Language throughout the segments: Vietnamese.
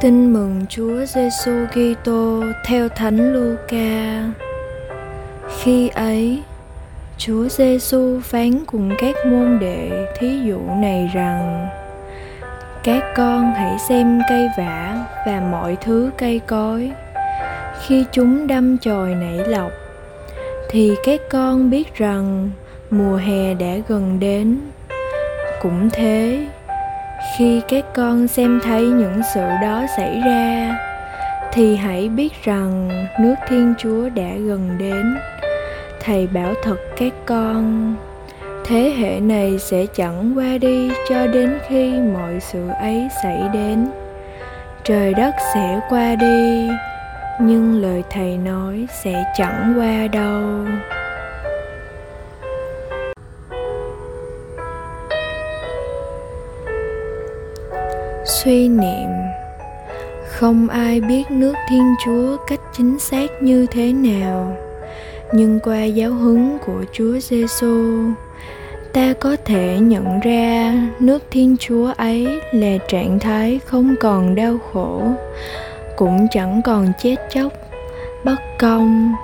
Tin mừng Chúa Giêsu Kitô theo Thánh Luca. Khi ấy, Chúa Giêsu phán cùng các môn đệ thí dụ này rằng: Các con hãy xem cây vả và mọi thứ cây cối. Khi chúng đâm chồi nảy lọc, thì các con biết rằng mùa hè đã gần đến. Cũng thế, khi các con xem thấy những sự đó xảy ra, thì hãy biết rằng nước thiên chúa đã gần đến. Thầy bảo thật các con, thế hệ này sẽ chẳng qua đi cho đến khi mọi sự ấy xảy đến. Trời đất sẽ qua đi, nhưng lời thầy nói sẽ chẳng qua đâu. Suy niệm. Không ai biết nước thiên chúa cách chính xác như thế nào, nhưng qua giáo huấn của chúa giêsu ta có thể nhận ra nước thiên chúa ấy là trạng thái không còn đau khổ, cũng chẳng còn chết chóc, bất công,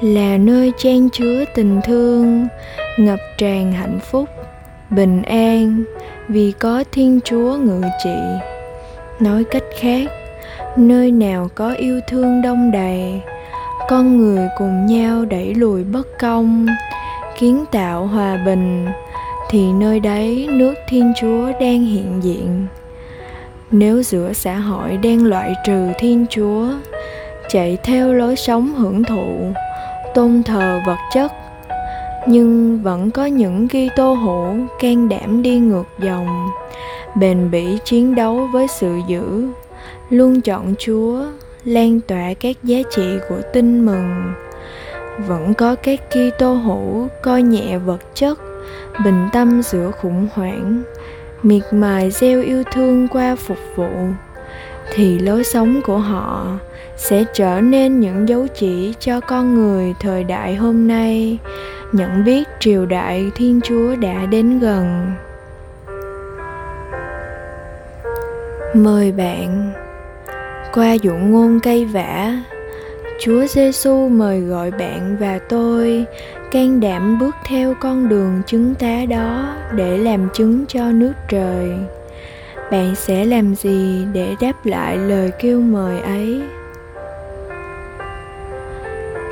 là nơi trang chứa tình thương, ngập tràn hạnh phúc bình an vì có thiên chúa ngự trị. Nói cách khác, nơi nào có yêu thương đông đầy, con người cùng nhau đẩy lùi bất công, kiến tạo hòa bình, thì nơi đấy nước thiên chúa đang hiện diện. Nếu giữa xã hội đang loại trừ thiên chúa, chạy theo lối sống hưởng thụ, tôn thờ vật chất nhưng vẫn có những Kitô hữu can đảm đi ngược dòng, bền bỉ chiến đấu với sự dữ, luôn chọn Chúa, lan tỏa các giá trị của tin mừng. Vẫn có các Kitô hữu coi nhẹ vật chất, bình tâm giữa khủng hoảng, miệt mài gieo yêu thương qua phục vụ thì lối sống của họ sẽ trở nên những dấu chỉ cho con người thời đại hôm nay nhận biết triều đại thiên chúa đã đến gần. Mời bạn qua dụ ngôn cây vả. Chúa giêsu mời gọi bạn và tôi can đảm bước theo con đường chứng tá đó để làm chứng cho nước trời. Bạn sẽ làm gì để đáp lại lời kêu mời ấy?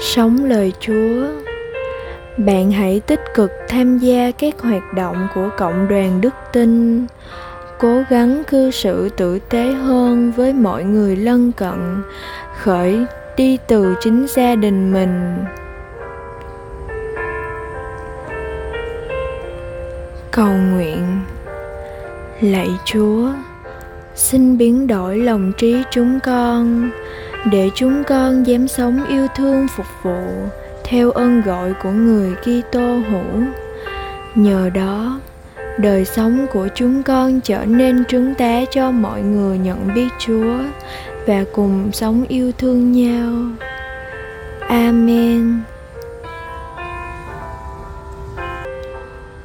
Sống lời chúa bạn hãy tích cực tham gia các hoạt động của cộng đoàn đức tin. Cố gắng cư xử tử tế hơn với mọi người lân cận. Khởi đi từ chính gia đình mình. Cầu nguyện. Lạy chúa, xin biến đổi lòng trí chúng con, để chúng con dám sống yêu thương phục vụ theo ơn gọi của người Kitô hữu. Nhờ đó, đời sống của chúng con trở nên trứng tá cho mọi người nhận biết Chúa và cùng sống yêu thương nhau. Amen.